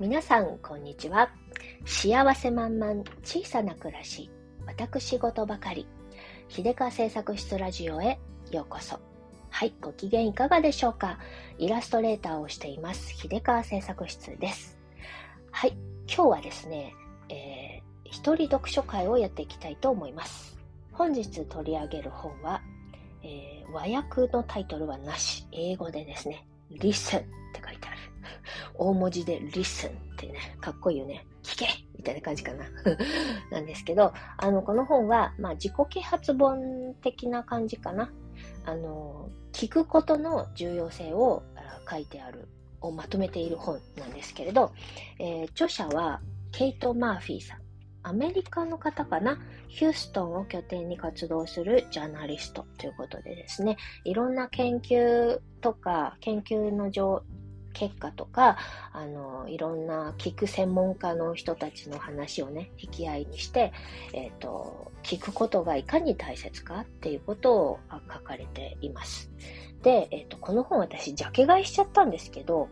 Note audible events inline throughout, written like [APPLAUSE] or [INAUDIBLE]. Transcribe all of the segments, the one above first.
皆さん、こんにちは。幸せ満々、小さな暮らし、私事ばかり。秀川製作室ラジオへようこそ。はい、ご機嫌いかがでしょうかイラストレーターをしています、秀川製作室です。はい、今日はですね、えー、一人読書会をやっていきたいと思います。本日取り上げる本は、えー、和訳のタイトルはなし、英語でですね、Listen って書いてある。大文字で listen ってね、かっこいいよね。聞けみたいな感じかな。[LAUGHS] なんですけど、あの、この本は、まあ、自己啓発本的な感じかな。あの、聞くことの重要性を書いてある、をまとめている本なんですけれど、えー、著者はケイト・マーフィーさん。アメリカの方かな、ヒューストンを拠点に活動するジャーナリストということでですね、いろんな研究とか、研究の情結果とか、あの、いろんな聞く専門家の人たちの話をね、引き合いにして、えっ、ー、と、聞くことがいかに大切かっていうことを書かれています。で、えっ、ー、と、この本私、ジャケ買いしちゃったんですけど、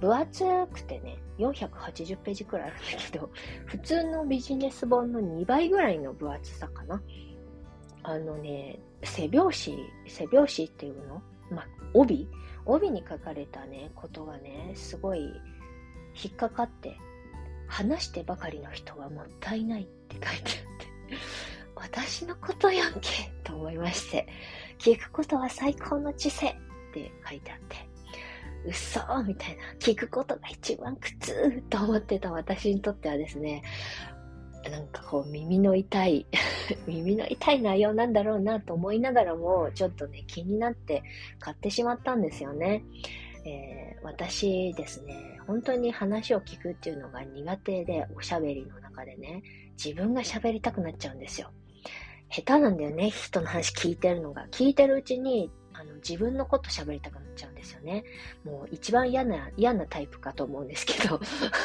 分厚くてね、480ページくらいあるんだけど、[LAUGHS] 普通のビジネス本の2倍ぐらいの分厚さかな。あのね、背表紙、背表紙っていうの？まあ、帯？帯に書かれたね、ことがね、すごい引っかかって、話してばかりの人はもったいないって書いてあって、[LAUGHS] 私のことやんけと思いまして、聞くことは最高の知性って書いてあって、嘘みたいな、聞くことが一番苦痛と思ってた私にとってはですね、なんかこう耳の痛い [LAUGHS] 耳の痛い内容なんだろうなと思いながらも、ちょっとね、気になって買ってしまったんですよね。えー、私ですね、本当に話を聞くっていうのが苦手で、おしゃべりの中でね、自分が喋りたくなっちゃうんですよ。下手なんだよね、人の話聞いてるのが。聞いてるうちにあの、自分のこと喋りたくなっちゃうんですよね。もう一番嫌な、嫌なタイプかと思うんですけど、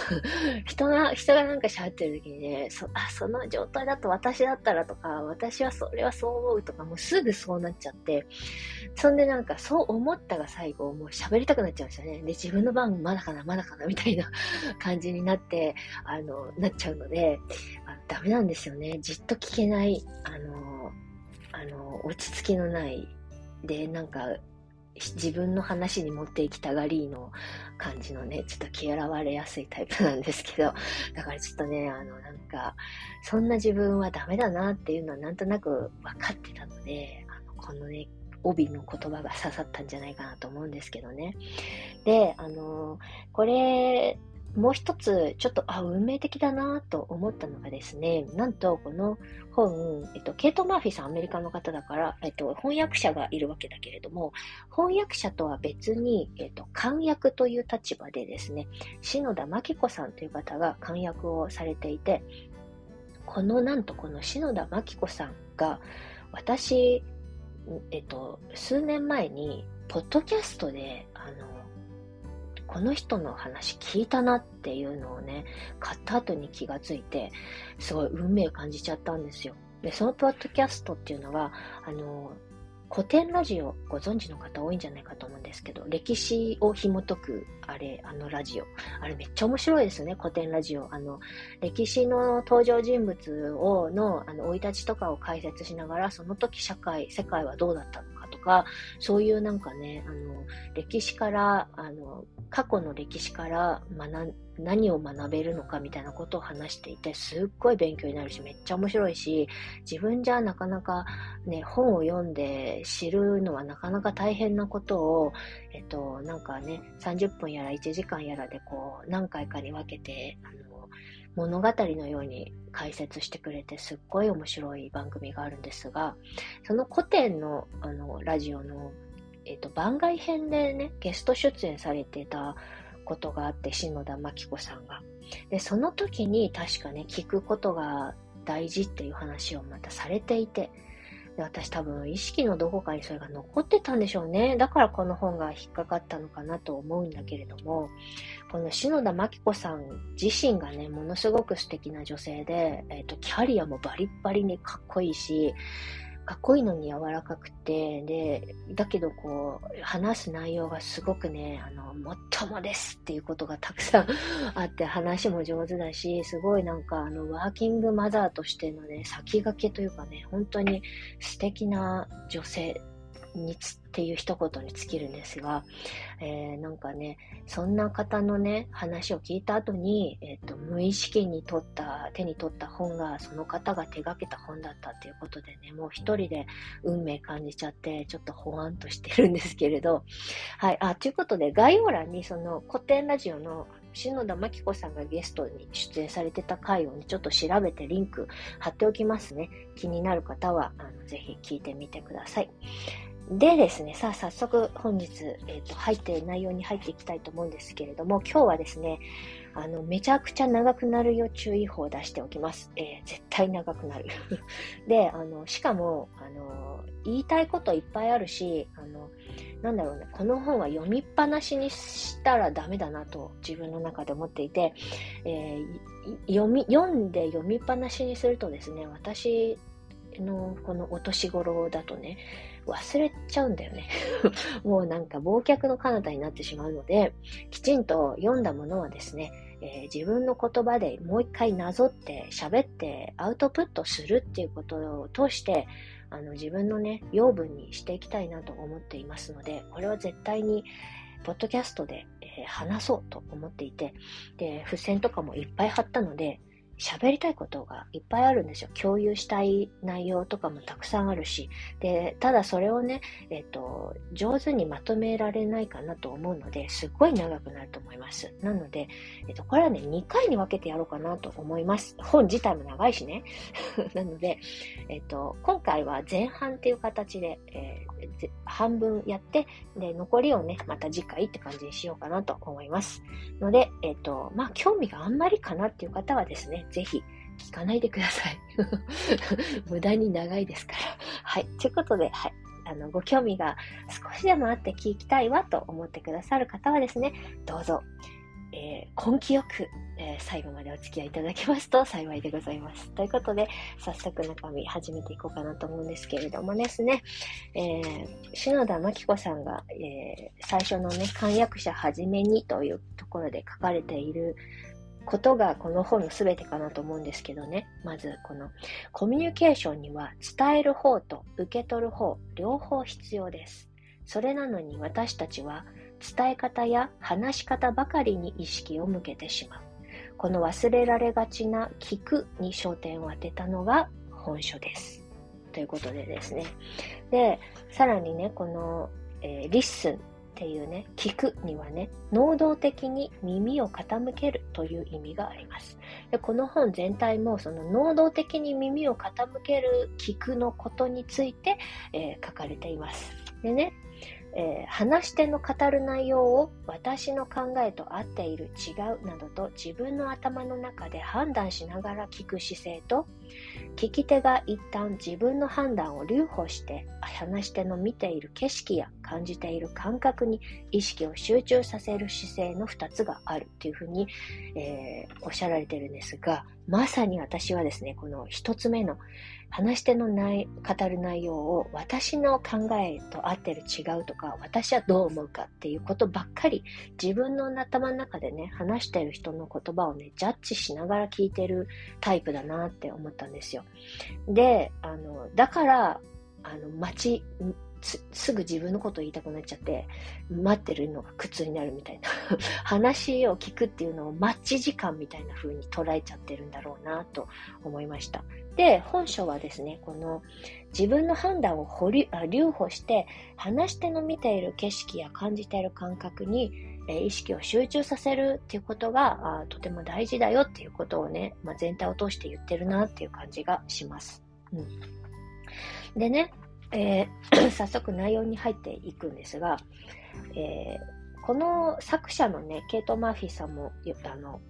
[LAUGHS] 人が、人がなんか喋ってる時にね、そ、あ、その状態だと私だったらとか、私はそれはそう思うとか、もうすぐそうなっちゃって、そんでなんかそう思ったが最後、もう喋りたくなっちゃうんですよね。で、自分の番まだかな、まだかな、みたいな [LAUGHS] 感じになって、あの、なっちゃうので、あダメなんですよね。じっと聞けない、あの、あの、落ち着きのないで、なんか、自分の話に持っていきたがりの感じのね、ちょっと嫌われやすいタイプなんですけど、[LAUGHS] だからちょっとね、あの、なんか、そんな自分はダメだなっていうのはなんとなく分かってたので、あの、このね、帯の言葉が刺さったんじゃないかなと思うんですけどね。で、あの、これ、もう一つ、ちょっと、あ、運命的だなと思ったのがですね、なんと、この本、えっと、ケイト・マーフィーさん、アメリカの方だから、えっと、翻訳者がいるわけだけれども、翻訳者とは別に、えっと、漢訳という立場でですね、篠田真紀子さんという方が漢訳をされていて、この、なんとこの篠田真紀子さんが、私、えっと、数年前に、ポッドキャストで、あの、この人の話聞いたなっていうのをね、買った後に気がついて、すごい運命感じちゃったんですよ。で、そのポッドキャストっていうのが、あの、古典ラジオご存知の方多いんじゃないかと思うんですけど、歴史を紐解く、あれ、あのラジオ。あれめっちゃ面白いですね、古典ラジオ。あの、歴史の登場人物を、の、あの、生い立ちとかを解説しながら、その時社会、世界はどうだったのか、そういうなんかね、あの、歴史から、あの、過去の歴史から学何を学べるのかみたいなことを話していて、すっごい勉強になるし、めっちゃ面白いし、自分じゃなかなかね、本を読んで知るのはなかなか大変なことを、えっと、なんかね、30分やら1時間やらでこう、何回かに分けて、あの、物語のように解説してくれてすっごい面白い番組があるんですが、その古典のあのラジオのえっ、と、番外編でね、ゲスト出演されてたことがあって、篠田真紀子さんが。で、その時に確かね、聞くことが大事っていう話をまたされていて、で私多分意識のどこかにそれが残ってたんでしょうね。だからこの本が引っかかったのかなと思うんだけれども、この篠田真紀子さん自身がね、ものすごく素敵な女性で、えっ、ー、と、キャリアもバリッバリにかっこいいし、かっこいいのに柔らかくて、で、だけどこう、話す内容がすごくね、あの、もっともですっていうことがたくさん [LAUGHS] あって、話も上手だし、すごいなんか、あの、ワーキングマザーとしてのね、先駆けというかね、本当に素敵な女性につっていう一言に尽きるんですが、えー、なんかね、そんな方のね、話を聞いた後に、えっ、ー、と、無意識に取った、手に取った本が、その方が手がけた本だったっていうことでね、もう一人で運命感じちゃって、ちょっとほわんとしてるんですけれど、はい、あ、ということで、概要欄にその古典ラジオの篠田真紀子さんがゲストに出演されてた回をね、ちょっと調べてリンク貼っておきますね。気になる方は、あのぜひ聞いてみてください。でですね、さあ早速本日、えっ、ー、と、入って内容に入っていきたいと思うんですけれども、今日はですね、あの、めちゃくちゃ長くなるよ注意報を出しておきます。えー、絶対長くなる。[LAUGHS] で、あの、しかも、あの、言いたいこといっぱいあるし、あの、なんだろうね、この本は読みっぱなしにしたらダメだなと自分の中で思っていて、えー、読み、読んで読みっぱなしにするとですね、私のこのお年頃だとね、忘れちゃうんだよね。[LAUGHS] もうなんか忘却の彼方になってしまうので、きちんと読んだものはですね、えー、自分の言葉でもう一回なぞって喋ってアウトプットするっていうことを通して、あの自分のね、養分にしていきたいなと思っていますので、これは絶対にポッドキャストで、えー、話そうと思っていて、で、付箋とかもいっぱい貼ったので、喋りたいことがいっぱいあるんですよ。共有したい内容とかもたくさんあるし。で、ただそれをね、えっ、と、上手にまとめられないかなと思うので、すっごい長くなると思います。なので、えっ、と、これはね、2回に分けてやろうかなと思います。本自体も長いしね。[LAUGHS] なので、えっ、と、今回は前半っていう形で、え、半分やって、で、残りをね、また次回って感じにしようかなと思います。ので、えっ、と、まあ、興味があんまりかなっていう方はですね、ぜひ聞かないでください。[LAUGHS] 無駄に長いですから。はい。ということで、はい。あの、ご興味が少しでもあって聞きたいわと思ってくださる方はですね、どうぞ、えー、根気よく、えー、最後までお付き合いいただけますと幸いでございます。ということで、早速中身始めていこうかなと思うんですけれどもですね、えー、篠田真紀子さんが、えー、最初のね、漢訳者はじめにというところで書かれていることがこの本の全てかなと思うんですけどね。まず、このコミュニケーションには伝える方と受け取る方、両方必要です。それなのに私たちは伝え方や話し方ばかりに意識を向けてしまう。この忘れられがちな聞くに焦点を当てたのが本書です。ということでですね。で、さらにね、この、えー、 listen っていうね、聞くにはね、能動的に耳を傾けるという意味があります。でこの本全体もその能動的に耳を傾ける聞くのことについて、えー、書かれています。でね、えー、話し手の語る内容を私の考えと合っている違うなどと自分の頭の中で判断しながら聞く姿勢と聞き手が一旦自分の判断を留保して話し手の見ている景色や感じている感覚に意識を集中させる姿勢の2つがあるというふうに、えー、おっしゃられてるんですがまさに私はですねこの1つ目の話し手のない語る内容を私の考えと合ってる違うとか私はどう思うかっていうことばっかり自分の頭の中でね話してる人の言葉をねジャッジしながら聞いてるタイプだなって思ったんですよ。であのだからあの待ちすぐ自分のこと言いたくなっちゃって、待ってるのが苦痛になるみたいな [LAUGHS] 話を聞くっていうのをマッチ時間みたいな風に捉えちゃってるんだろうなと思いました。で、本書はですね、この自分の判断を保留留保して、話し手の見ている景色や感じている感覚に、意識を集中させるっていうことがあとても大事だよっていうことをね、まあ、全体を通して言ってるなっていう感じがします。うん、でね、えー、[CLEARS THROAT] 早速内容に入っていくんですが、えー、この作者のね、ケイト・マーフィーさんもあの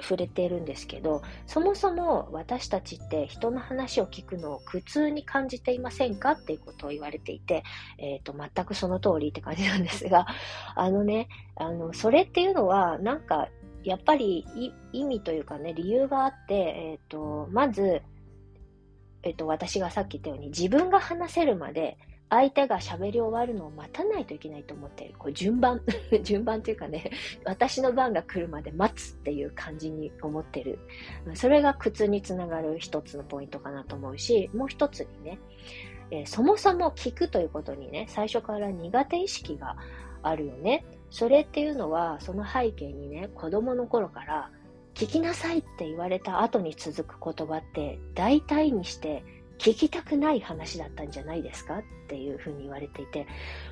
触れているんですけど、そもそも私たちって人の話を聞くのを苦痛に感じていませんかっていうことを言われていて、え、ー、と、全くその通りって感じなんですが、あのね、あの、それっていうのは、なんか、やっぱり意味というかね、理由があって、えっ、ー、と、まず、えっと、私がさっき言ったように自分が話せるまで相手が喋り終わるのを待たないといけないと思っている。こう順番、[LAUGHS] 順番というかね、私の番が来るまで待つっていう感じに思ってる。それが苦痛につながる一つのポイントかなと思うし、もう一つにね、えー、そもそも聞くということにね、最初から苦手意識があるよね。それっていうのは、その背景にね、子供の頃から、聞きなさいって言われた後に続く言葉って、大体にして聞きたくない話だったんじゃないですかっていうふうに言われていて、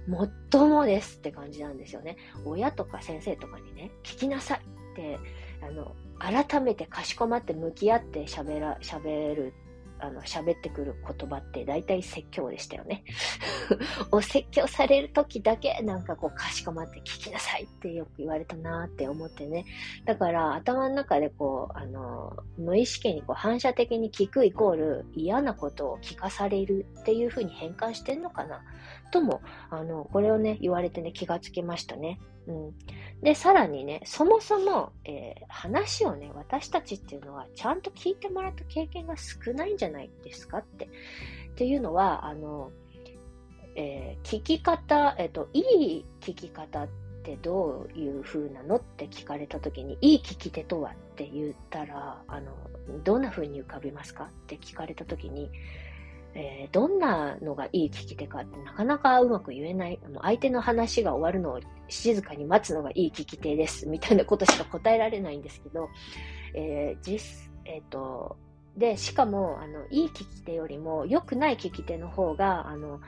もっともですって感じなんですよね。親とか先生とかにね、聞きなさいって、あの、改めてかしこまって向き合って喋ら、喋るあの、喋ってくる言葉って大体説教でしたよね。[LAUGHS] お説教される時だけなんかこうかしこまって聞きなさいってよく言われたなって思ってね。だから頭の中でこう、あの、無意識にこう反射的に聞くイコール嫌なことを聞かされるっていう風に変換してんのかなとも、あの、これをね、言われてね、気がつきましたね。うん。で、さらにね、そもそも、えー、話をね、私たちっていうのは、ちゃんと聞いてもらった経験が少ないんじゃないですかって。っていうのは、あの、えー、聞き方、えっ、ー、と、いい聞き方ってどういう風なのって聞かれた時に、いい聞き手とはって言ったら、あの、どんな風に浮かびますかって聞かれた時に、えー、どんなのがいい聞き手かってなかなかうまく言えない。相手の話が終わるのを静かに待つのがいい聞き手です。みたいなことしか答えられないんですけど、えー、実、えっ、ー、と、で、しかも、あの、いい聞き手よりも良くない聞き手の方が、あの、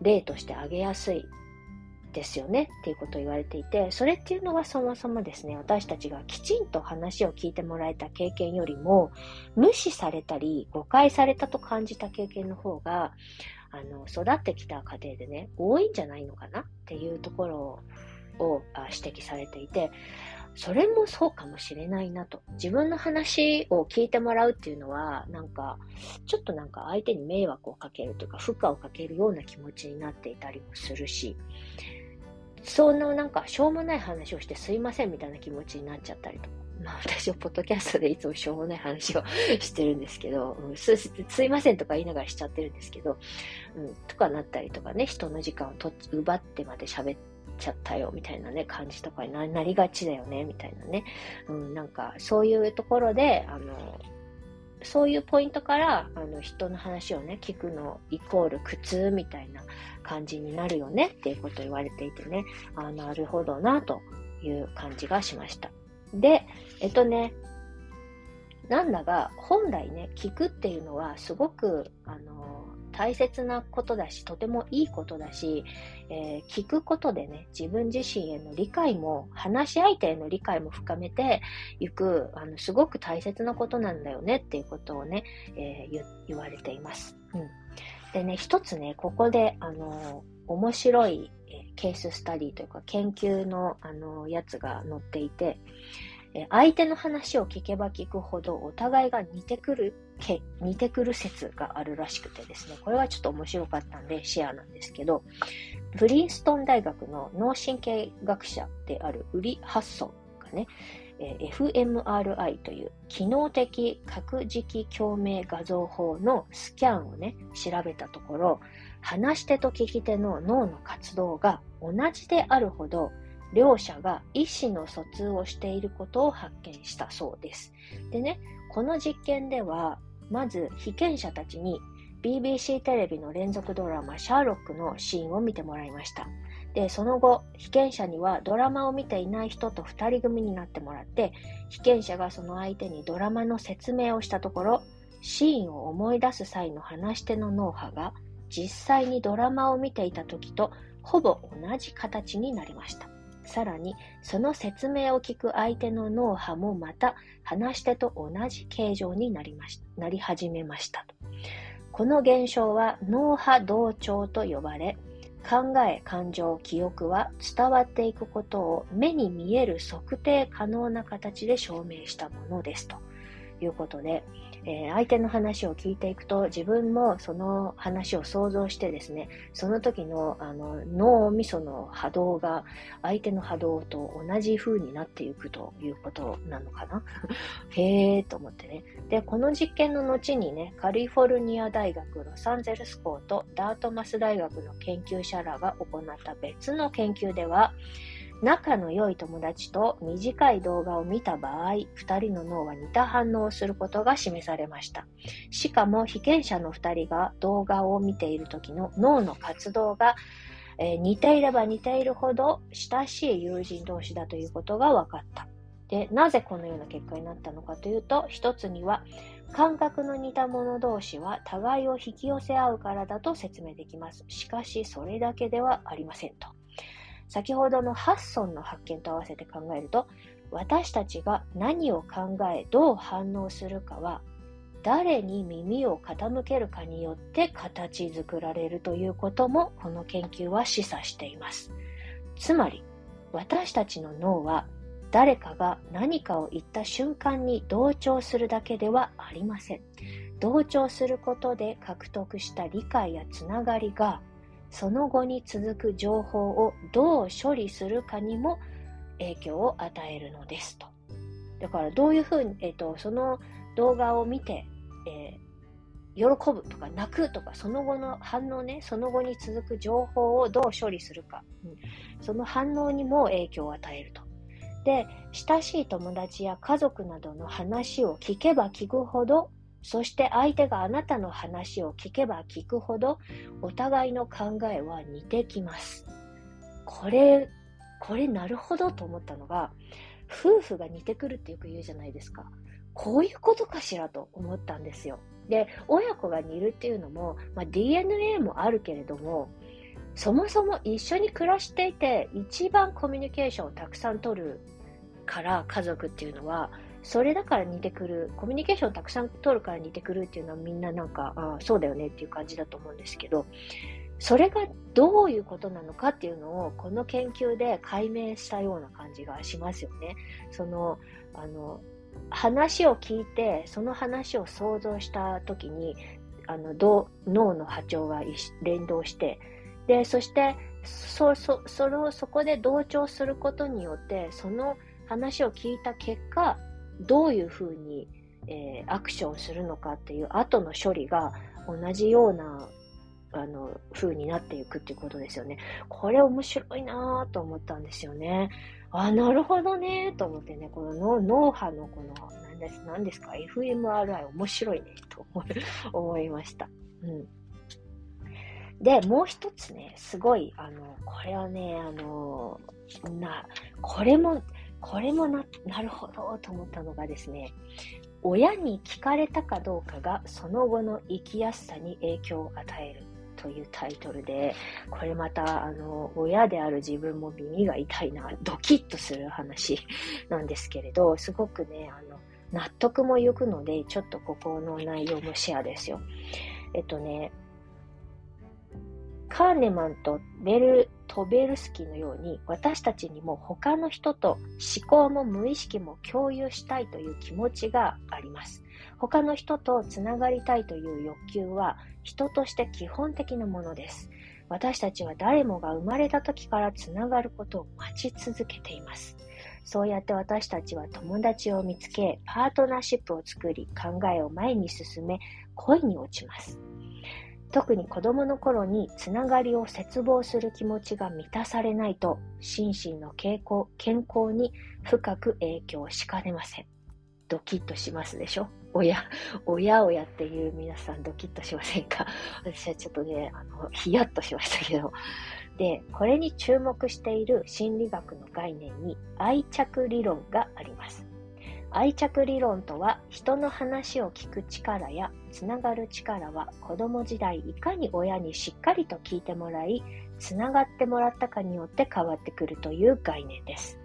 例として挙げやすいですよねっていうことを言われていて、それっていうのはそもそもですね、私たちがきちんと話を聞いてもらえた経験よりも、無視されたり、誤解されたと感じた経験の方が、あの、育ってきた過程でね、多いんじゃないのかなっていうところを指摘されていて、それもそうかもしれないなと。自分の話を聞いてもらうっていうのは、なんか、ちょっとなんか相手に迷惑をかけるというか、負荷をかけるような気持ちになっていたりもするし、そのなんか、しょうもない話をしてすいませんみたいな気持ちになっちゃったりとか。[LAUGHS] まあ私はポッドキャストでいつもしょうもない話をしてるんですけど、うん、すすいませんとか言いながらしちゃってるんですけど、うん、とかなったりとかね、人の時間をと奪ってまで喋っちゃったよみたいなね、感じとかになりがちだよね、みたいなね。うん、なんかそういうところで、あの、そういうポイントから、あの、人の話をね、聞くのイコール苦痛みたいな感じになるよねっていうことを言われていてね、あなるほどなという感じがしました。で、えっとね、なんだが、本来ね、聞くっていうのはすごく、あの、大切なことだし、とてもいいことだし、えー、聞くことでね、自分自身への理解も、話し相手への理解も深めていく、あの、すごく大切なことなんだよねっていうことをね、えー、言われています。うん。でね、一つね、ここで、あの、面白いケーススタディというか研究の、あの、やつが載っていて、相手の話を聞けば聞くほどお互いが似てくる、似てくる説があるらしくてですね、これはちょっと面白かったんでシェアなんですけど、プリンストン大学の脳神経学者であるウリ・ハッソンがね、fMRI という機能的核磁気共鳴画像法のスキャンをね、調べたところ、話し手と聞き手の脳の活動が同じであるほど、両者が意思の疎通をしていることを発見したそうです。でね、この実験では、まず被験者たちに BBC テレビの連続ドラマシャーロックのシーンを見てもらいました。で、その後、被験者にはドラマを見ていない人と2人組になってもらって、被験者がその相手にドラマの説明をしたところ、シーンを思い出す際の話し手の脳波が実際にドラマを見ていた時とほぼ同じ形になりました。さらに、その説明を聞く相手の脳波もまた話し手と同じ形状になりましなり始めましたと。この現象は脳波同調と呼ばれ、考え、感情、記憶は伝わっていくことを目に見える測定可能な形で証明したものですということで、えー、相手の話を聞いていくと自分もその話を想像してですね、その時のあの脳みその波動が相手の波動と同じ風になっていくということなのかな？[LAUGHS] へーと思ってね。で、この実験の後にね、カリフォルニア大学ロサンゼルス校とダートマス大学の研究者らが行った別の研究では、仲の良い友達と短い動画を見た場合、二人の脳は似た反応をすることが示されました。しかも被験者の二人が動画を見ている時の脳の活動が、えー、似ていれば似ているほど親しい友人同士だということが分かった。で、なぜこのような結果になったのかというと、一つには、感覚の似た者同士は互いを引き寄せ合うからだと説明できます。しかし、それだけではありませんと。先ほどのハッソンの発見と合わせて考えると、私たちが何を考え、どう反応するかは、誰に耳を傾けるかによって形作られるということも、この研究は示唆しています。つまり、私たちの脳は、誰かが何かを言った瞬間に同調するだけではありません。同調することで獲得した理解やつながりがその後に続く情報をどう処理するかにも影響を与えるのですと。だからどういうふうに、えっ、ー、と、その動画を見て、えー、喜ぶとか泣くとか、その後の反応ね、その後に続く情報をどう処理するか、うん、その反応にも影響を与えると。で、親しい友達や家族などの話を聞けば聞くほどそして相手があなたの話を聞けば聞くほどお互いの考えは似てきます。これ、これなるほどと思ったのが、夫婦が似てくるってよく言うじゃないですか。こういうことかしらと思ったんですよ。で、親子が似るっていうのも、まあ、DNA もあるけれども、そもそも一緒に暮らしていて一番コミュニケーションをたくさん取るから家族っていうのはそれだから似てくる、コミュニケーションをたくさん取るから似てくるっていうのはみんななんか、ああ、そうだよねっていう感じだと思うんですけど、それがどういうことなのかっていうのをこの研究で解明したような感じがしますよね。その、あの、話を聞いて、その話を想像した時に、あの、脳の波長が連動して、で、そして、そ、そ、それをそこで同調することによって、その話を聞いた結果、どういうふうに、えー、アクションするのかっていう後の処理が同じようなあの風になっていくっていうことですよね。これ面白いなぁと思ったんですよね。あ、なるほどねと思ってね、この脳波のこの、何です、何ですか、FMRI 面白いねと [LAUGHS] 思いました。うん。で、もう一つね、すごい、あの、これはね、あの、な、これも、これもな、なるほどと思ったのがですね、親に聞かれたかどうかがその後の生きやすさに影響を与えるというタイトルで、これまた、あの、親である自分も耳が痛いな、ドキッとする話なんですけれど、すごくね、あの、納得もいくので、ちょっとここの内容もシェアですよ。えっとね、カーネマンとベルトベルスキーのように私たちにも他の人と思考も無意識も共有したいという気持ちがあります。他の人とつながりたいという欲求は人として基本的なものです。私たちは誰もが生まれた時からつながることを待ち続けています。そうやって私たちは友達を見つけ、パートナーシップを作り、考えを前に進め、恋に落ちます。特に子供の頃につながりを切望する気持ちが満たされないと心身の健康健康に深く影響しかねません。ドキッとしますでしょ？親、親をやっている皆さんドキッとしませんか？[LAUGHS] 私はちょっとね、あの、ヒヤッとしましたけど。で、これに注目している心理学の概念に愛着理論があります。愛着理論とは人の話を聞く力やつながる力は子供時代いかに親にしっかりと聞いてもらいつながってもらったかによって変わってくるという概念です。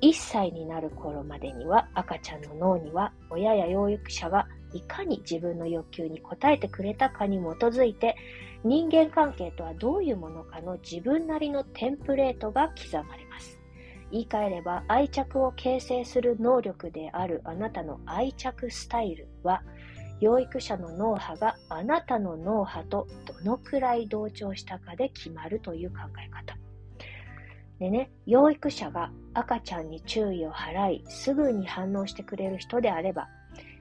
1歳になる頃までには赤ちゃんの脳には親や養育者がいかに自分の欲求に応えてくれたかに基づいて人間関係とはどういうものかの自分なりのテンプレートが刻まれます。言い換えれば愛着を形成する能力であるあなたの愛着スタイルは養育者の脳波があなたの脳波とどのくらい同調したかで決まるという考え方。でね、養育者が赤ちゃんに注意を払い、すぐに反応してくれる人であれば、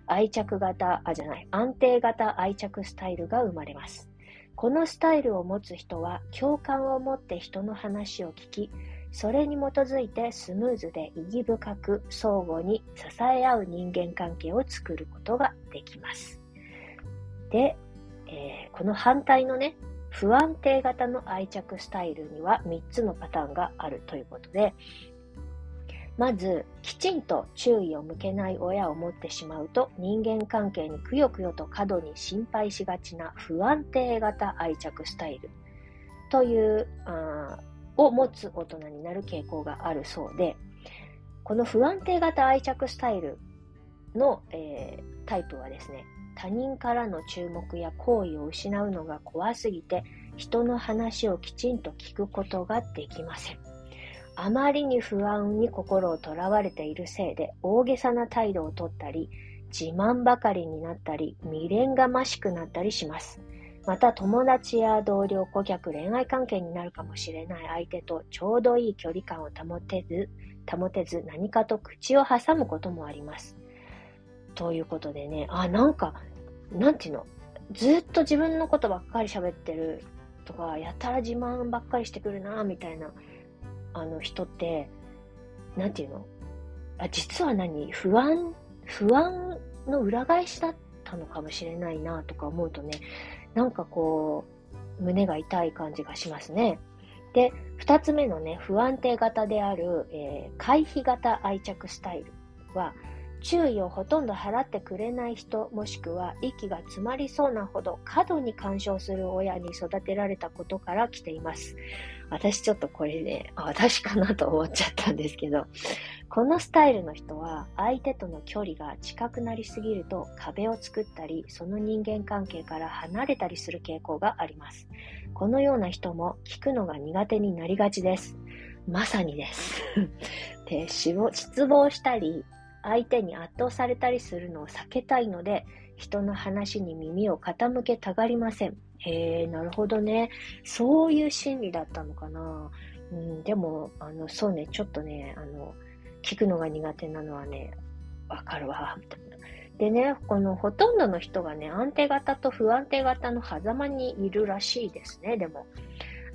愛着型、あ、じゃない、安定型愛着スタイルが生まれます。このスタイルを持つ人は共感を持って人の話を聞き、それに基づいてスムーズで意義深く相互に支え合う人間関係を作ることができます。で、えー、この反対のね、不安定型の愛着スタイルには3つのパターンがあるということで、まず、きちんと注意を向けない親を持ってしまうと、人間関係にくよくよと過度に心配しがちな不安定型愛着スタイルというあを持つ大人になる傾向があるそうで、この不安定型愛着スタイルの、えー、タイプはですね、他人からの注目や好意を失うのが怖すぎて、人の話をきちんと聞くことができません。あまりに不安に心をとらわれているせいで、大げさな態度をとったり、自慢ばかりになったり、未練がましくなったりします。また友達や同僚、顧客、恋愛関係になるかもしれない相手とちょうどいい距離感を保てず、保てず何かと口を挟むこともあります。ということでね、あ、なんか、なんていうの、ずっと自分のことばっかり喋ってるとか、やたら自慢ばっかりしてくるな、みたいな、あの人って、なんていうの？あ、実は何？不安、不安の裏返しだったのかもしれないな、とか思うとね、なんかこう、胸が痛い感じがしますね。で、二つ目のね、不安定型である、えー、回避型愛着スタイルは、注意をほとんど払ってくれない人、もしくは息が詰まりそうなほど過度に干渉する親に育てられたことから来ています。私ちょっとこれね、私かなと思っちゃったんですけど、このスタイルの人は相手との距離が近くなりすぎると壁を作ったり、その人間関係から離れたりする傾向があります。このような人も聞くのが苦手になりがちです。まさにです。[LAUGHS] で、失望したり、相手に圧倒されたりするのを避けたいので、人の話に耳を傾けたがりません。へえ、なるほどね。そういう心理だったのかな。うん、でも、あの、そうね、ちょっとね、あの、聞くのが苦手なのはね、わかるわ、みたいな。でね、このほとんどの人がね、安定型と不安定型の狭間にいるらしいですね、でも。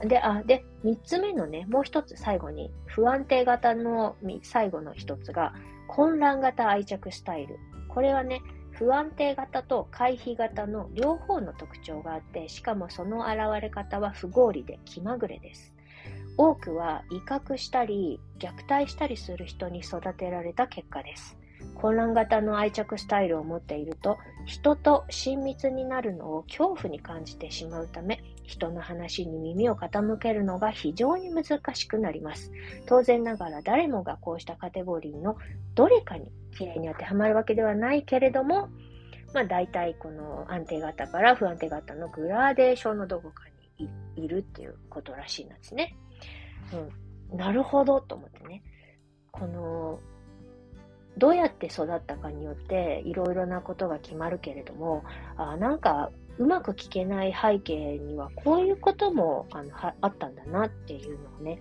で、あ、で、三つ目のね、もう一つ最後に、不安定型の最後の一つが、混乱型愛着スタイル。これはね、不安定型と回避型の両方の特徴があって、しかもその現れ方は不合理で気まぐれです。多くは威嚇したり虐待したりする人に育てられた結果です。混乱型の愛着スタイルを持っていると、人と親密になるのを恐怖に感じてしまうため、人の話に耳を傾けるのが非常に難しくなります。当然ながら誰もがこうしたカテゴリーのどれかにきれいに当てはまるわけではないけれども、まあ大体この安定型から不安定型のグラデーションのどこかにいるっていうことらしいんですね。うん。なるほどと思ってね。この、どうやって育ったかによっていろいろなことが決まるけれども、あなんかうまく聞けない背景にはこういうこともあのはあったんだなっていうのをね、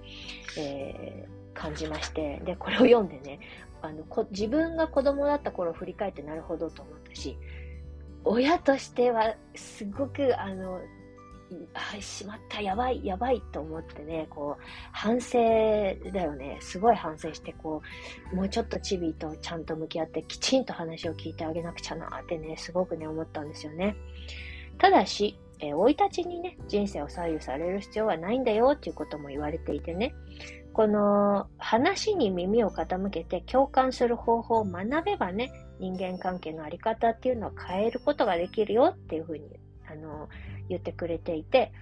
えー、感じまして、で、これを読んでね、あのこ自分が子供だった頃を振り返ってなるほどと思ったし、親としてはすごくあのあ、しまった、やばい、やばいと思ってね、こう、反省だよね。すごい反省して、こう、もうちょっとチビとちゃんと向き合って、きちんと話を聞いてあげなくちゃなってね、すごくね、思ったんですよね。ただし、え生い立ちにね、人生を左右される必要はないんだよっていうことも言われていてね、この話に耳を傾けて共感する方法を学べばね、人間関係のあり方っていうのは変えることができるよっていうふうに、あの、言ってくれていて、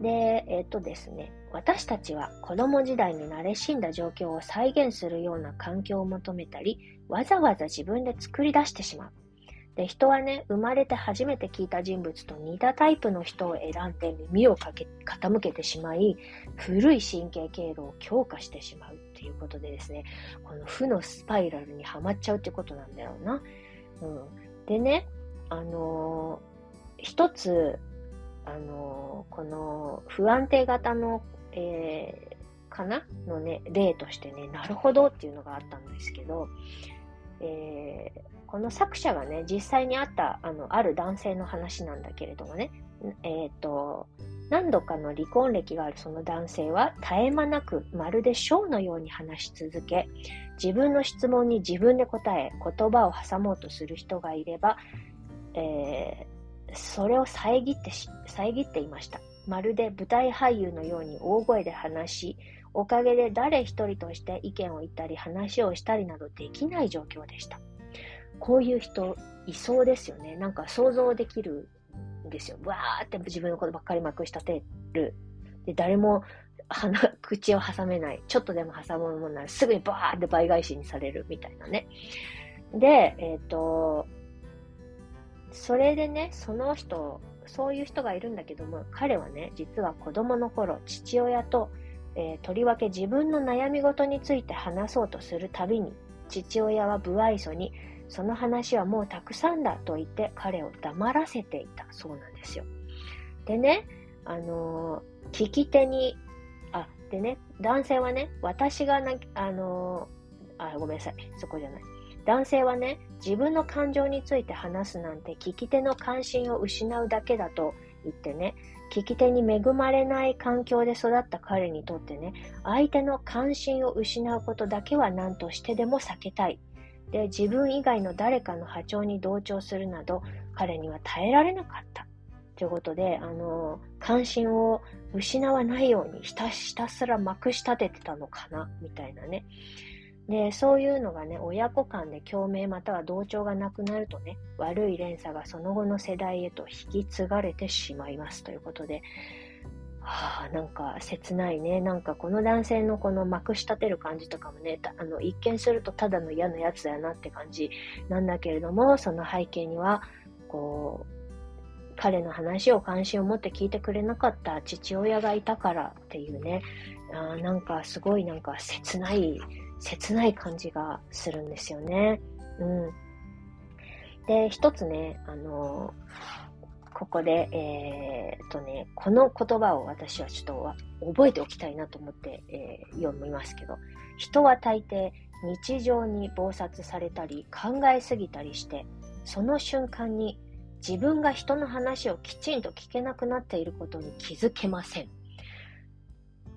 で、えっ、とですね、私たちは子供時代に慣れ親んだ状況を再現するような環境を求めたり、わざわざ自分で作り出してしまう。で、人はね、生まれて初めて聞いた人物と似たタイプの人を選んで耳をかけ傾けてしまい、古い神経経路を強化してしまうっていうことでですね、この負のスパイラルにはまっちゃうってことなんだよな。うん。でね、あのー、一つ、あのー、この不安定型の、えー、かなのね、例としてね、なるほどっていうのがあったんですけど、えー、この作者がね、実際にあった、あの、ある男性の話なんだけれどもね、えっ、ー、と、何度かの離婚歴があるその男性は絶え間なくまるでショーのように話し続け、自分の質問に自分で答え、言葉を挟もうとする人がいれば、えー、それを遮って遮っていました。まるで舞台俳優のように大声で話し、おかげで誰一人として意見を言ったり話をしたりなどできない状況でした。こういう人いそうですよね。なんか想像できるんですよ。わーって自分のことばっかりまくし立てる。で、誰も鼻、[LAUGHS] 口を挟めない。ちょっとでも挟むものならすぐにバーって倍返しにされるみたいなね。で、えっ、ー、と、それでね、その人、そういう人がいるんだけども、彼はね、実は子供の頃、父親と、えー、とりわけ自分の悩み事について話そうとするたびに、父親は不愛想に、その話はもうたくさんだと言って彼を黙らせていたそうなんですよ。でね、あのー、聞き手に、あ、でね、男性はね、私がな、あのー、あ、ごめんなさい、そこじゃない。男性はね、自分の感情について話すなんて聞き手の関心を失うだけだと言ってね、聞き手に恵まれない環境で育った彼にとってね、相手の関心を失うことだけは何としてでも避けたい。で、自分以外の誰かの波長に同調するなど、彼には耐えられなかった。ということで、あの、関心を失わないようにひたひたすらまくし立ててたのかな、みたいなね。で、そういうのがね、親子間で共鳴または同調がなくなるとね、悪い連鎖がその後の世代へと引き継がれてしまいますということで、はあ、なんか切ないね。なんかこの男性のこのまくし立てる感じとかもね、あの、一見するとただの嫌なやつだよなって感じなんだけれども、その背景には、こう、彼の話を関心を持って聞いてくれなかった父親がいたからっていうね、あなんかすごいなんか切ない、切ない感じがするんですよね。うん。で、一つね、あのここで、えー、とね、この言葉を私はちょっと覚えておきたいなと思って、えー、読みますけど、人は大抵日常に暴殺されたり考えすぎたりして、その瞬間に自分が人の話をきちんと聞けなくなっていることに気づけません。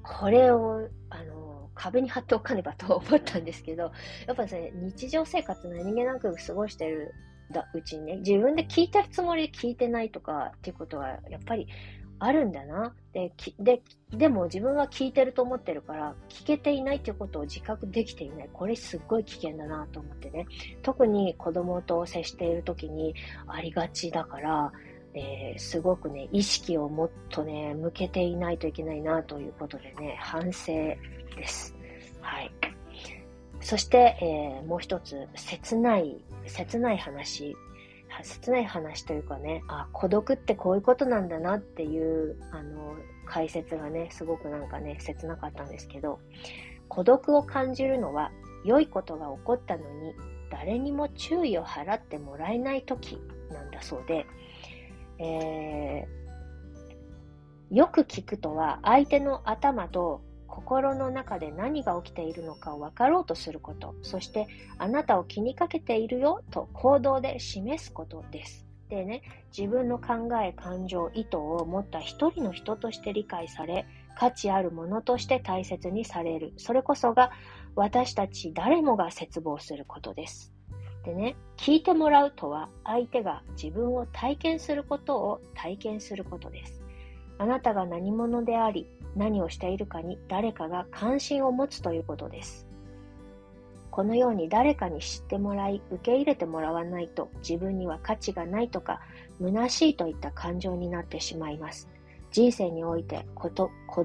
これを、あの、壁に貼っておかねばと思ったんですけど、やっぱね、日常生活何気なく過ごしてるだうちにね、自分で聞いてるつもりで聞いてないとかっていうことはやっぱりあるんだな。で、で、でも自分は聞いてると思ってるから、聞けていないってことを自覚できていない。これすっごい危険だなと思ってね。特に子供と接している時にありがちだから、えー、すごくね、意識をもっとね、向けていないといけないなということでね、反省です。はい。そして、えー、もう一つ、切ない、切ない話。切ない話というかね、あ、孤独ってこういうことなんだなっていう、あの、解説がね、すごくなんかね、切なかったんですけど、孤独を感じるのは、良いことが起こったのに、誰にも注意を払ってもらえない時なんだそうで、えー、よく聞くとは、相手の頭と心の中で何が起きているのかを分かろうとすること、そしてあなたを気にかけているよと行動で示すことです。でね、自分の考え、感情、意図を持った一人の人として理解され、価値あるものとして大切にされる。それこそが私たち誰もが絶望することです。でね、聞いてもらうとは相手が自分を体験することを体験することです。あなたが何者であり、何をしているかに誰かが関心を持つということです。このように誰かに知ってもらい、受け入れてもらわないと自分には価値がないとか、虚しいといった感情になってしまいます。人生において孤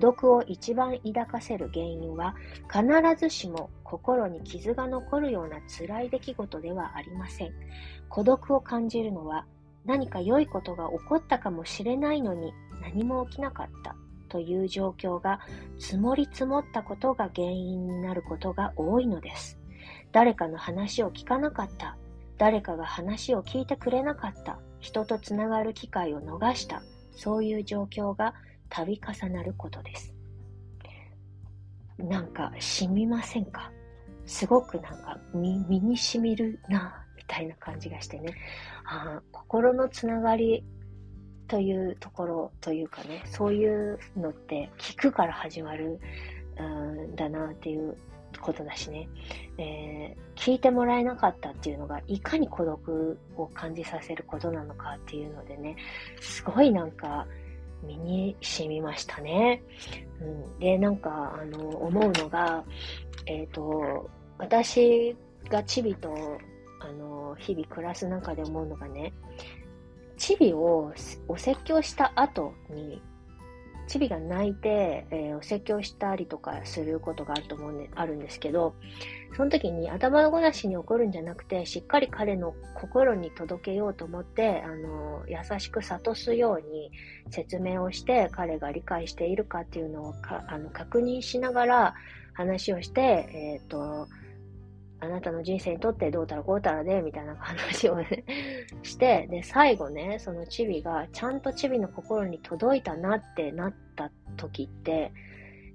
独を一番抱かせる原因は必ずしも心に傷が残るような辛い出来事ではありません。孤独を感じるのは何か良いことが起こったかもしれないのに何も起きなかったという状況が積もり積もったことが原因になることが多いのです。誰かの話を聞かなかった。誰かが話を聞いてくれなかった。人とつながる機会を逃した。そういう状況が度重なることです。なんか染みませんか？すごくなんか身に染みるな、みたいな感じがしてね。あ心のつながりというところというかね、そういうのって聞くから始まるんだなっていうことだしね、えー、聞いてもらえなかったっていうのがいかに孤独を感じさせることなのかっていうのでね、すごいなんか身に染みましたね。うん、で、なんか、あの、思うのが、えっ、ー、と、私がチビと、あの、日々暮らす中で思うのがね、チビをお説教した後にチビが泣いて、えー、お説教したりとかすることがあると思うんで、あるんですけど、その時に頭ごなしに怒るんじゃなくて、しっかり彼の心に届けようと思って、あの、優しく諭すように説明をして、彼が理解しているかっていうのをあの確認しながら話をして、えっ、ー、と、あなたの人生にとってどうたらこうたらで、みたいな話を [LAUGHS] して、で、最後ね、そのチビがちゃんとチビの心に届いたなってなった時って、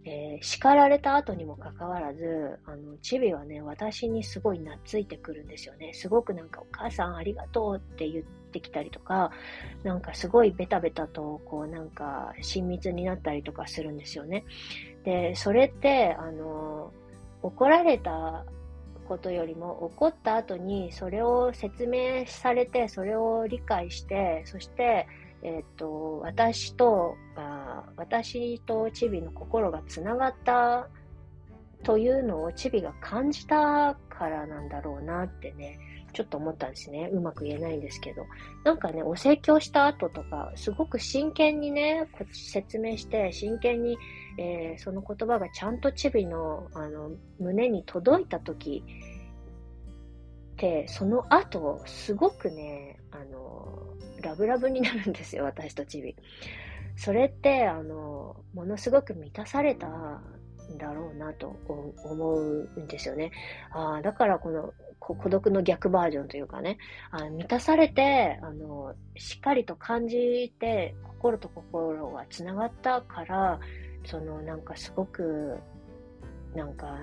えー、叱られた後にもかかわらず、あの、チビはね、私にすごい懐いてくるんですよね。すごくなんかお母さんありがとうって言ってきたりとか、なんかすごいベタベタと、こうなんか親密になったりとかするんですよね。で、それって、あの、怒られたことよりも怒った後にそれを説明されてそれを理解してそして、えっ、ー、と私とあ私とチビの心がつながったというのをチビが感じたからなんだろうなってねちょっと思ったんですね。うまく言えないんですけど。なんかね、お説教した後とか、すごく真剣にね、説明して、真剣にえー、その言葉がちゃんとチビのあの胸に届いた時って、その後、すごくね、あの、ラブラブになるんですよ、[LAUGHS] 私とチビ。それって、あの、ものすごく満たされたんだろうなと思うんですよね。あだからこの孤独の逆バージョンというかね、あ満たされて、あの、しっかりと感じて、心と心がつながったから、そのなんかすごくなんか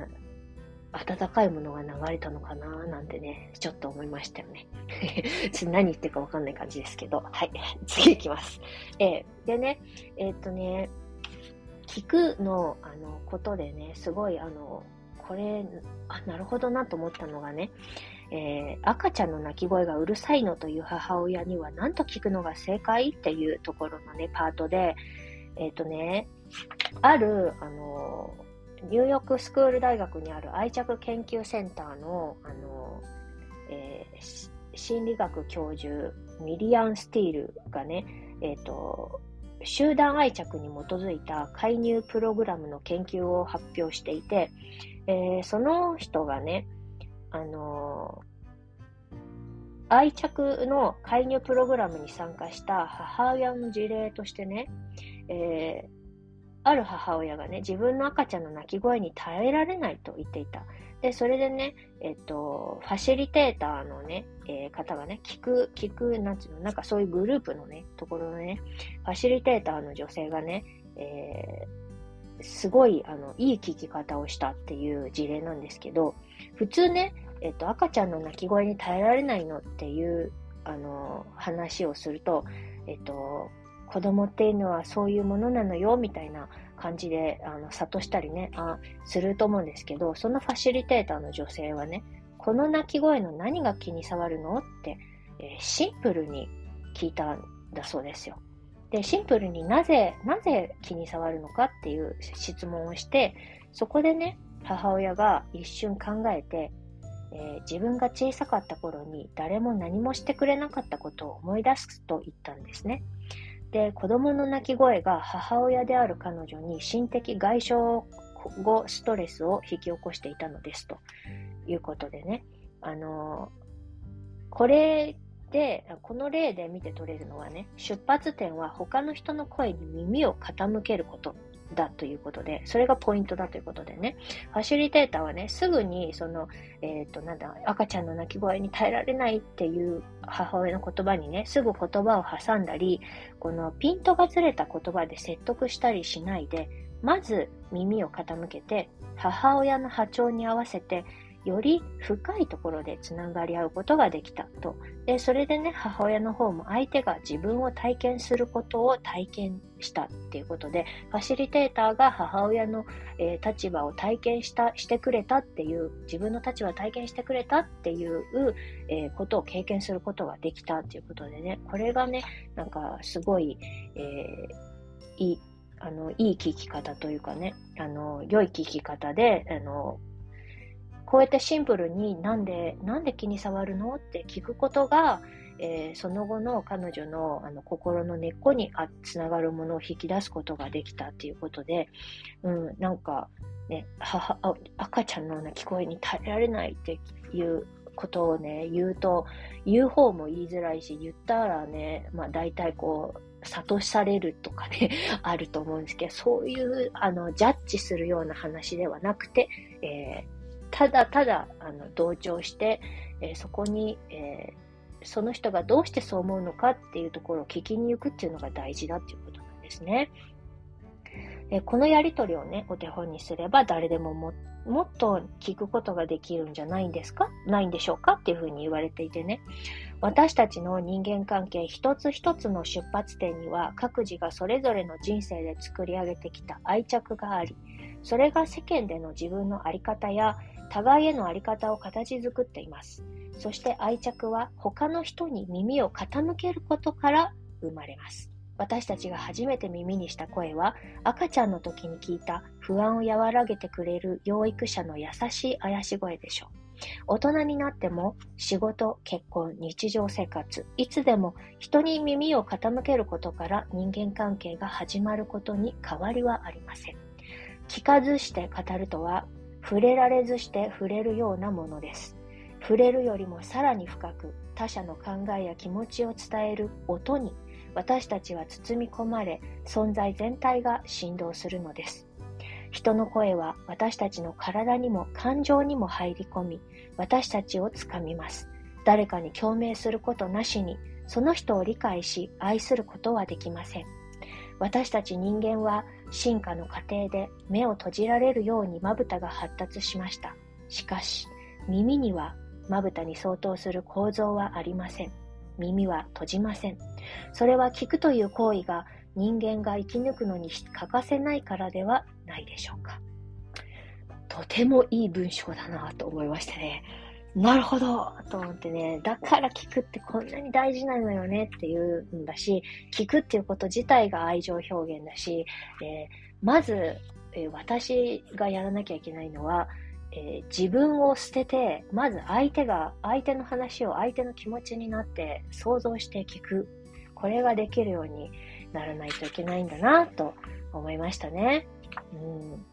温かいものが流れたのかななんてね、ちょっと思いましたよね。[LAUGHS] 何言ってるかわかんない感じですけど。はい。[LAUGHS] 次行きます。えー、でね、えー、っとね、聞くの、あの、ことでね、すごい、あの、これ、あ、なるほどなと思ったのがね、えー、赤ちゃんの泣き声がうるさいのという母親には何と聞くのが正解っていうところのね、パートで、えっ、とね、ある、あの、ニューヨークスクール大学にある愛着研究センターの、あの、えー、心理学教授、ミリアン・スティールがね、えっ、ー、と、集団愛着に基づいた介入プログラムの研究を発表していて、えー、その人がね、あの愛着の介入プログラムに参加した母親の事例としてね、えー、ある母親がね、自分の赤ちゃんの泣き声に耐えられないと言っていた。で、それでね、えっと、ファシリテーターのね、えー、方がね、聞く、聞く、なんていうの、なんかそういうグループのね、ところのね、ファシリテーターの女性がね、えー、すごい、あの、いい聞き方をしたっていう事例なんですけど、普通ね、えっと、赤ちゃんの泣き声に耐えられないのっていう、あの、話をすると、えっと、子供っていうのはそういうものなのよ、みたいな感じで、あの、諭したりね、あすると思うんですけど、そのファシリテーターの女性はね、この鳴き声の何が気に障るのって、えー、シンプルに聞いたんだそうですよ。で、シンプルになぜ、なぜ気に障るのかっていう質問をして、そこでね、母親が一瞬考えて、えー、自分が小さかった頃に誰も何もしてくれなかったことを思い出すと言ったんですね。で、子供の泣き声が母親である彼女に心的外傷後ストレスを引き起こしていたのですということでね、あのこれで、この例で見て取れるのはね、出発点は他の人の声に耳を傾けること。だということで、それがポイントだということでね、ファシリテーターはね、すぐに、その、えっ、ー、と、なんだ、赤ちゃんの泣き声に耐えられないっていう母親の言葉にね、すぐ言葉を挟んだり、このピントがずれた言葉で説得したりしないで、まず耳を傾けて、母親の波長に合わせて、より深いところでつながり合うことができたと。で、それでね、母親の方も相手が自分を体験することを体験したっていうことで、ファシリテーターが母親の、えー、立場を体験した、してくれたっていう、自分の立場を体験してくれたっていう、えー、ことを経験することができたっていうことでね、これがね、なんかすごい、えー、いい、あの、いい聞き方というかね、あの、良い聞き方で、あの、こうやってシンプルになんで、なんで気に障るのって聞くことが、えー、その後の彼女のあの心の根っこにあつながるものを引き出すことができたっていうことで、うん、なんか、ね、母赤ちゃんの泣き声に耐えられないっていうことをね、言うと、言う方も言いづらいし、言ったらね、まあ大体こう、諭されるとかね、[LAUGHS] あると思うんですけど、そういう、あの、ジャッジするような話ではなくて、えーただただあの同調して、えー、そこに、えー、その人がどうしてそう思うのかっていうところを聞きに行くっていうのが大事だっていうことなんですね。えこのやりとりをね、お手本にすれば誰でもももっと聞くことができるんじゃないんですか？ないんでしょうか？っていうふうに言われていてね。私たちの人間関係一つ一つの出発点には各自がそれぞれの人生で作り上げてきた愛着があり、それが世間での自分の在り方や互いへのあり方を形作っています。そして愛着は他の人に耳を傾けることから生まれます。私たちが初めて耳にした声は赤ちゃんの時に聞いた不安を和らげてくれる養育者の優しい怪し声でしょう。大人になっても仕事、結婚、日常生活、いつでも人に耳を傾けることから人間関係が始まることに変わりはありません。聞かずして語るとは触れられずして触れるようなものです。触れるよりもさらに深く他者の考えや気持ちを伝える音に私たちは包み込まれ存在全体が振動するのです。人の声は私たちの体にも感情にも入り込み私たちをつかみます。誰かに共鳴することなしにその人を理解し愛することはできません。私たち人間は進化の過程で目を閉じられるようにまぶたが発達しました。しかし、耳にはまぶたに相当する構造はありません。耳は閉じません。それは聞くという行為が人間が生き抜くのに欠かせないからではないでしょうか。とてもいい文章だなと思いましてね。なるほどと思ってね、だから聞くってこんなに大事なのよねっていうんだし、聞くっていうこと自体が愛情表現だし、えー、まず、えー、私がやらなきゃいけないのは、えー、自分を捨てて、まず相手が、相手の話を相手の気持ちになって想像して聞く。これができるようにならないといけないんだなと思いましたね。うん、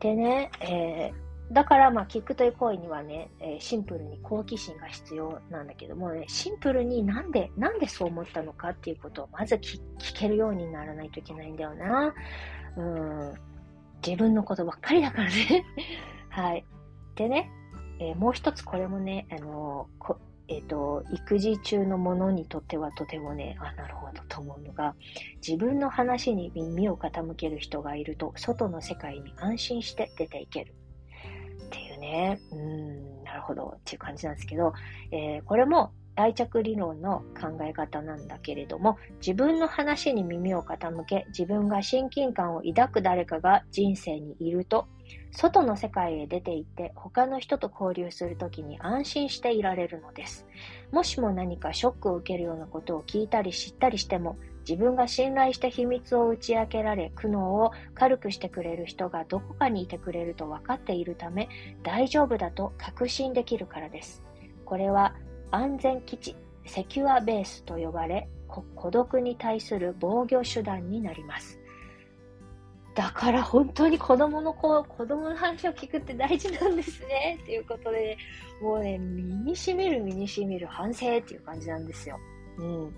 でね、えーだから、まあ、聞くという行為にはね、えー、シンプルに好奇心が必要なんだけどもね、シンプルになんで、なんでそう思ったのかっていうことをまず聞けるようにならないといけないんだよな。うん。自分のことばっかりだからね。[LAUGHS] はい。でね、えー、もう一つこれもね、あのー、えっ、と、育児中のものにとってはとてもね、あ、なるほどと思うのが、自分の話に耳を傾ける人がいると、外の世界に安心して出ていける。ね、うん、なるほどっていう感じなんですけど、えー、これも愛着理論の考え方なんだけれども、自分の話に耳を傾け、自分が親近感を抱く誰かが人生にいると、外の世界へ出て行って他の人と交流するときに安心していられるのです。もしも何かショックを受けるようなことを聞いたり知ったりしても、自分が信頼して秘密を打ち明けられ、苦悩を軽くしてくれる人がどこかにいてくれると分かっているため、大丈夫だと確信できるからです。これは安全基地、セキュアベースと呼ばれ、孤独に対する防御手段になります。だから本当に子供の子、子供の話を聞くって大事なんですね。っていうことで、もうね、身に染みる身に染みる反省っていう感じなんですよ。うん。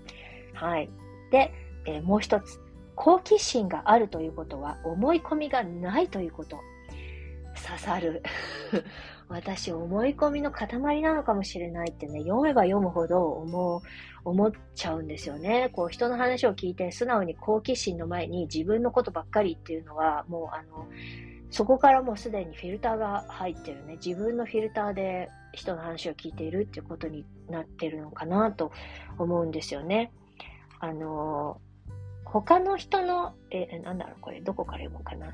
はい。で、えー、もう一つ。好奇心があるということは思い込みがないということ。刺さる。[LAUGHS] 私、思い込みの塊なのかもしれないってね、読めば読むほど思う、思っちゃうんですよね。こう、人の話を聞いて素直に好奇心の前に自分のことばっかりっていうのは、もうあの、そこからもうすでにフィルターが入ってるね。自分のフィルターで人の話を聞いているっていうことになってるのかなと思うんですよね。あの、他の人の、え、なんだろう、これ、どこから読もうかな。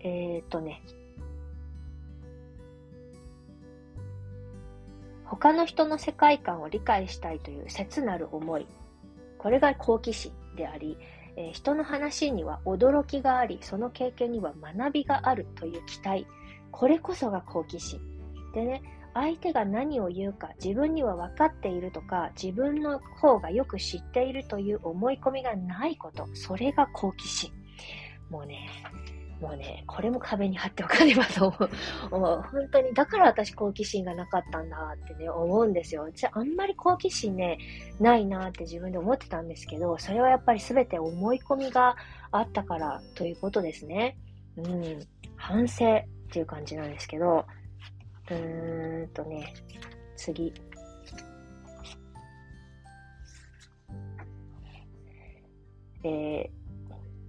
えー、っとね、他の人の世界観を理解したいという切なる思い。これが好奇心であり、えー、人の話には驚きがあり、その経験には学びがあるという期待。これこそが好奇心。でね、相手が何を言うか、自分には分かっているとか、自分の方がよく知っているという思い込みがないこと。それが好奇心。もうね、もうね、これも壁に貼っておかねばと思う。[LAUGHS] 本当に、だから私好奇心がなかったんだってね、思うんですよ。私あんまり好奇心ね、ないなって自分で思ってたんですけど、それはやっぱり全て思い込みがあったからということですね。うん、反省っていう感じなんですけど、うーんとね、次。え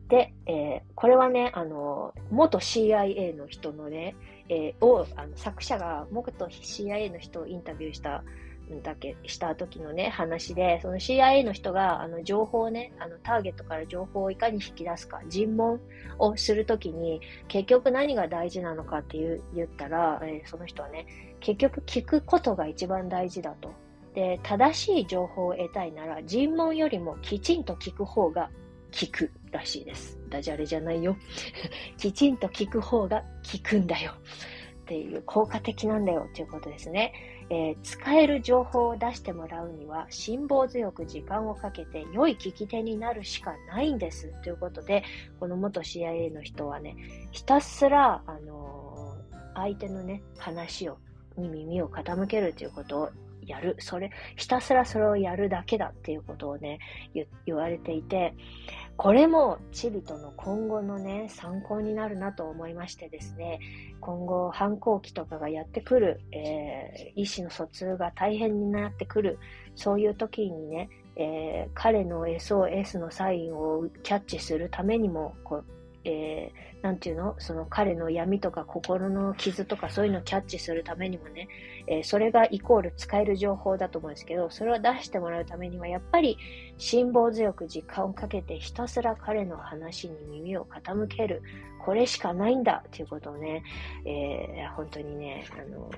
ー、で、えー、これはね、あの、元 CIA の人のね、えー、を、あの、作者が元 CIA の人をインタビューしただけ、した時のね、話で、その CIA の人が、あの、情報をね、あの、ターゲットから情報をいかに引き出すか、尋問をするときに、結局何が大事なのかって言言ったら、えー、その人はね、結局聞くことが一番大事だと。で、正しい情報を得たいなら、尋問よりもきちんと聞く方が聞くらしいです。ダジャレじゃないよ。[LAUGHS] きちんと聞く方が聞くんだよ。っていう効果的なんだよっていうことですね。えー、使える情報を出してもらうには辛抱強く時間をかけて良い聞き手になるしかないんですということでこの元 CIA の人はねひたすら、あのー、相手のね話をに耳を傾けるということをやる。それ、ひたすらそれをやるだけだっていうことをね、言われていて、これもチビとの今後のね、参考になるなと思いましてですね、今後反抗期とかがやってくる、えー、意思の疎通が大変になってくる、そういう時にね、えー、彼の SOS のサインをキャッチするためにも、こうえー、なんていうの？その彼の闇とか心の傷とかそういうのをキャッチするためにもね、えー、それがイコール使える情報だと思うんですけど、それを出してもらうためには、やっぱり辛抱強く時間をかけてひたすら彼の話に耳を傾ける。これしかないんだっていうことをね、えー、本当にね、あの、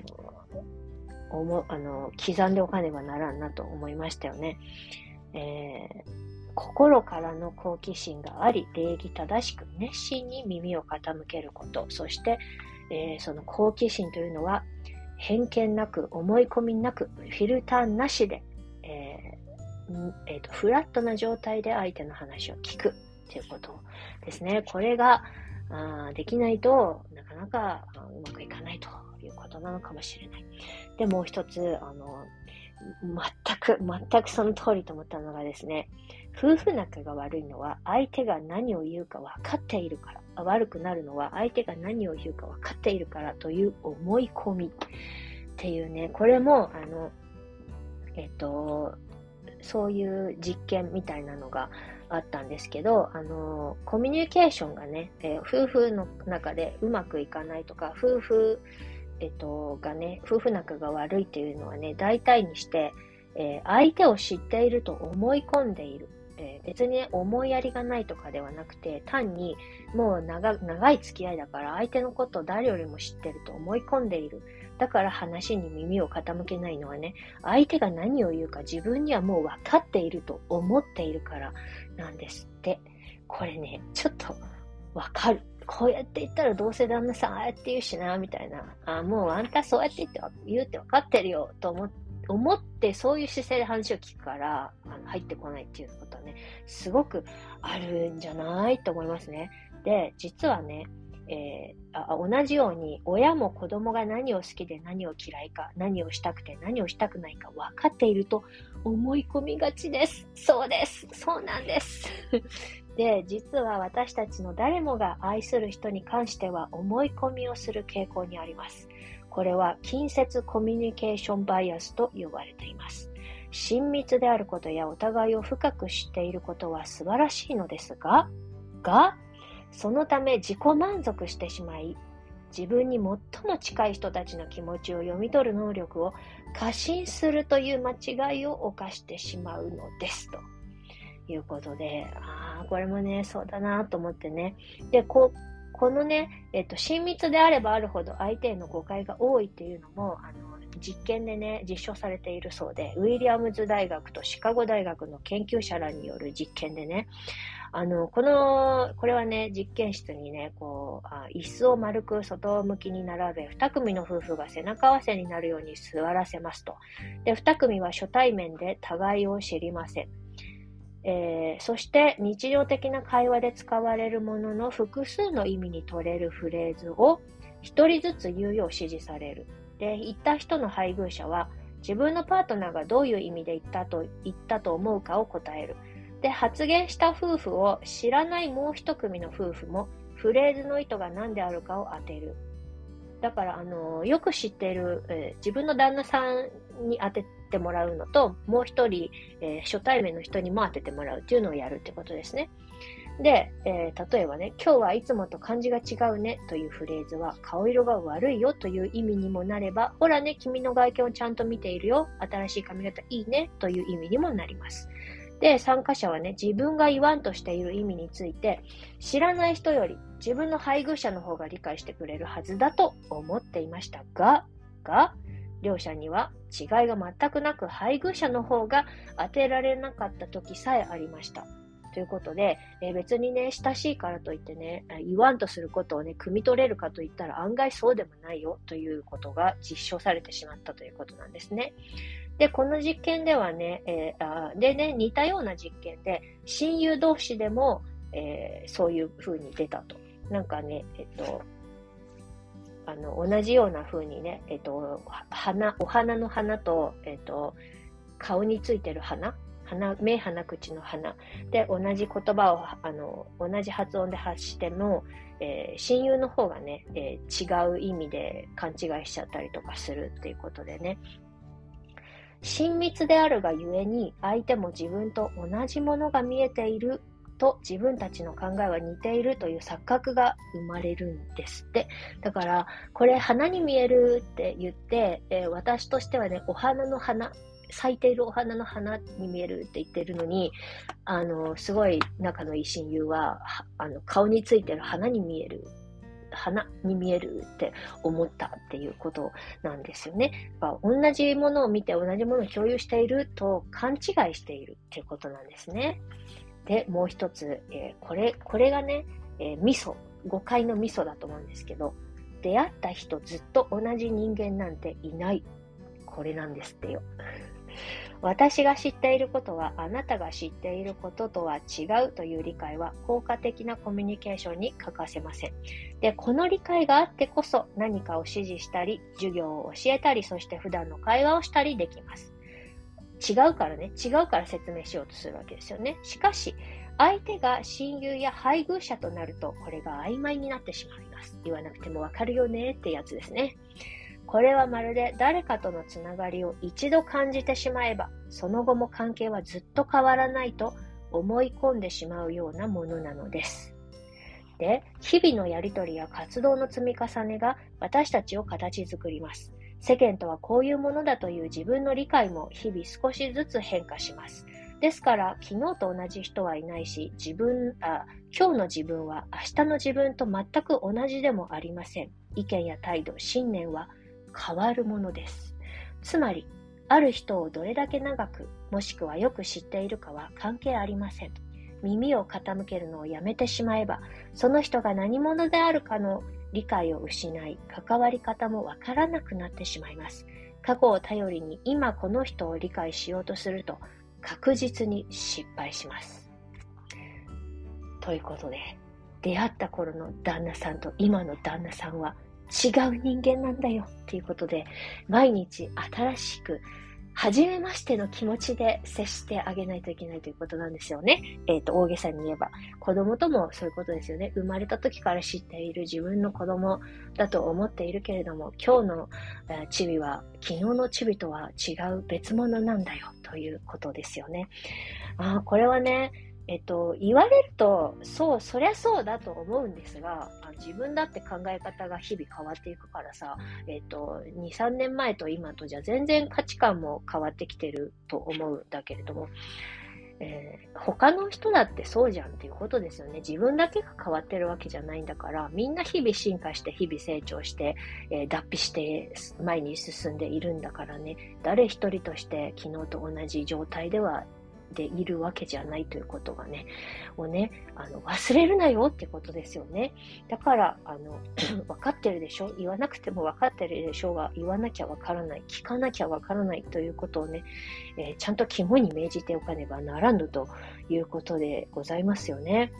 思あの刻んでおかねばならんなと思いましたよね。えー心からの好奇心があり、礼儀正しく熱心に耳を傾けること、そして、えー、その好奇心というのは、偏見なく、思い込みなく、フィルターなしで、えーえーと、フラットな状態で相手の話を聞くということですね。これがあできないとなかなかうまくいかないということなのかもしれない。で、もう一つ、あの全く、全くその通りと思ったのがですね、夫婦仲が悪いのは相手が何を言うか分かっているから、悪くなるのは相手が何を言うか分かっているからという思い込み。っていうね、これも、あの、えっと、そういう実験みたいなのがあったんですけど、あの、コミュニケーションがね、えー、夫婦の中でうまくいかないとか、夫婦えっと、がね、夫婦仲が悪いっていうのはね、大体にして、えー、相手を知っていると思い込んでいる。え、別に、ね、思いやりがないとかではなくて、単にもう長い付き合いだから相手のことを誰よりも知ってると思い込んでいる。だから話に耳を傾けないのはね、相手が何を言うか自分にはもう分かっていると思っているからなんですって。これね、ちょっとわかる。こうやって言ったらどうせ旦那さんああやって言うしな、みたいな。あもうあんたそうやって言って言うって分かってるよ、と思って、思ってそういう姿勢で話を聞くからあの入ってこないっていうことはね、すごくあるんじゃないと思いますね。で、実はね、えー、あ同じように親も子供が何を好きで何を嫌いか、何をしたくて何をしたくないか分かっていると思い込みがちです。そうです。そうなんです。[LAUGHS] で、実は私たちの誰もが愛する人に関しては思い込みをする傾向にあります。これは近接コミュニケーションバイアスと呼ばれています。親密であることやお互いを深く知っていることは素晴らしいのですが、が、そのため自己満足してしまい、自分に最も近い人たちの気持ちを読み取る能力を過信するという間違いを犯してしまうのですということで、ああ、これもね、そうだなと思ってね。で、ここのね、えっと、親密であればあるほど相手への誤解が多いっていうのも、あの、実験でね、実証されているそうで、ウィリアムズ大学とシカゴ大学の研究者らによる実験でね、あの、この、これはね、実験室にね、こう、あ椅子を丸く外向きに並べ、二組の夫婦が背中合わせになるように座らせますと。で、二組は初対面で互いを知りません。えー、そして日常的な会話で使われるものの複数の意味に取れるフレーズを一人ずつ言うよう指示される。で、言った人の配偶者は、自分のパートナーがどういう意味で言ったと言ったと思うかを答える。で、発言した夫婦を知らないもう一組の夫婦も、フレーズの意図が何であるかを当てる。だから、あの、よく知ってる、えー、自分の旦那さんに当ててもらうのと、もう一人、えー、初対面の人にも当ててもらうっていうのをやるってことですね。で、えー、例えばね、今日はいつもと感じが違うねというフレーズは、顔色が悪いよという意味にもなれば、ほらね、君の外見をちゃんと見ているよ、新しい髪型いいねという意味にもなります。で、参加者はね、自分が言わんとしている意味について、知らない人より自分の配偶者の方が理解してくれるはずだと思っていましたが、が、両者には違いが全くなく配偶者の方が当てられなかった時さえありました。ということで、えー、別にね、親しいからといってね、言わんとすることをね、汲み取れるかといったら案外そうでもないよということが実証されてしまったということなんですね。で、この実験ではね、えー、あでね、似たような実験で、親友同士でも、えー、そういう風に出たと。なんかね、えっと、あの、同じような風にね、えっと、花、お花の花と、えっと、顔についてる花？鼻、目、鼻、口の鼻で同じ言葉を、あの、同じ発音で発しても、えー、親友の方がね、えー、違う意味で勘違いしちゃったりとかするっていうことでね。親密であるがゆえに、相手も自分と同じものが見えていると自分たちの考えは似ているという錯覚が生まれるんですって。だから、これ花に見えるって言って、えー、私としてはね、お花の花咲いているお花の花に見えるって言ってるのに、あの、すごい仲のいい親友は、あの、顔についてる花に見える花に見えるって思ったっていうことなんですよね。同じものを見て同じものを共有していると勘違いしているっていうことなんですね。で、もう一つ、えー、これ、これがね、えー、味噌、誤解の味噌だと思うんですけど、出会った人ずっと同じ人間なんていない。これなんですってよ。[LAUGHS] 私が知っていることはあなたが知っていることとは違うという理解は効果的なコミュニケーションに欠かせません。で、この理解があってこそ何かを指示したり、授業を教えたり、そして普段の会話をしたりできます。違うからね、違うから説明しようとするわけですよね。しかし、相手が親友や配偶者となると、これが曖昧になってしまいます。言わなくてもわかるよねってやつですね。これはまるで誰かとのつながりを一度感じてしまえば、その後も関係はずっと変わらないと思い込んでしまうようなものなのです。で、日々のやりとりや活動の積み重ねが私たちを形作ります。世間とはこういうものだという自分の理解も日々少しずつ変化します。ですから、昨日と同じ人はいないし、自分、あ、今日の自分は明日の自分と全く同じでもありません。意見や態度、信念は変わるものです。つまり、ある人をどれだけ長く、もしくはよく知っているかは関係ありません。耳を傾けるのをやめてしまえば、その人が何者であるかの理解を失い、関わり方もわからなくなってしまいます。過去を頼りに今この人を理解しようとすると、確実に失敗します。ということで、出会った頃の旦那さんと今の旦那さんは違う人間なんだよっていうことで、毎日新しく初めましての気持ちで接してあげないといけないということなんですよね。えっ、ー、と、大げさに言えば。子供ともそういうことですよね。生まれた時から知っている自分の子供だと思っているけれども、今日の、えー、チビは昨日のチビとは違う別物なんだよということですよね。あこれはね、えっと、言われると、そう、そりゃそうだと思うんですが、自分だって考え方が日々変わっていくからさ、えっと、2、3年前と今とじゃ全然価値観も変わってきてると思うんだけれども、えー、他の人だってそうじゃんっていうことですよね。自分だけが変わってるわけじゃないんだから、みんな日々進化して、日々成長して、えー、脱皮して前に進んでいるんだからね、誰一人として昨日と同じ状態ではでいるわけじゃないということがね、をね、あの、忘れるなよってことですよね。だから、あの、[CLEARS THROAT] 分かってるでしょ？言わなくても分かってるでしょうが、言わなきゃ分からない、聞かなきゃ分からないということをね、えー、ちゃんと肝に銘じておかねばならぬということでございますよね。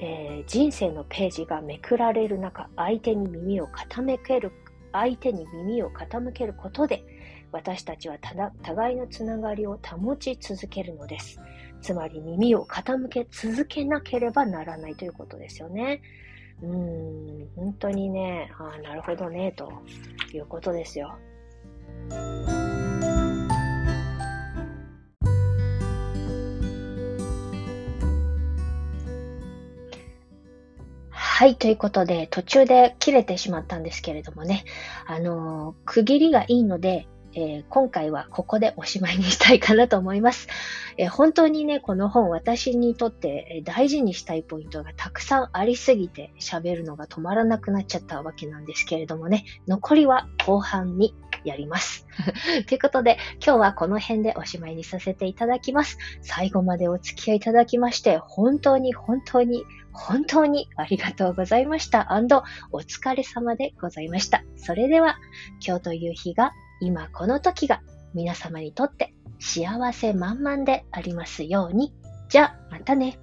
えー、人生のページがめくられる中、相手に耳を傾ける、相手に耳を傾けることで、私たちは互いのつながりを保ち続けるのです。つまり耳を傾け続けなければならないということですよね。うーん、本当にね、ああ、なるほどね、ということですよ。はい、ということで、途中で切れてしまったんですけれどもね、あのー、区切りがいいので、えー、今回はここでおしまいにしたいかなと思います。[LAUGHS] えー、本当にね、この本私にとって大事にしたいポイントがたくさんありすぎて喋るのが止まらなくなっちゃったわけなんですけれどもね、残りは後半にやります。[LAUGHS] ということで、今日はこの辺でおしまいにさせていただきます。最後までお付き合いいただきまして、本当に本当に本当にありがとうございました。お疲れ様でございました。それでは、今日という日が今この時が皆様にとって幸せ満々でありますように。じゃあ、またね。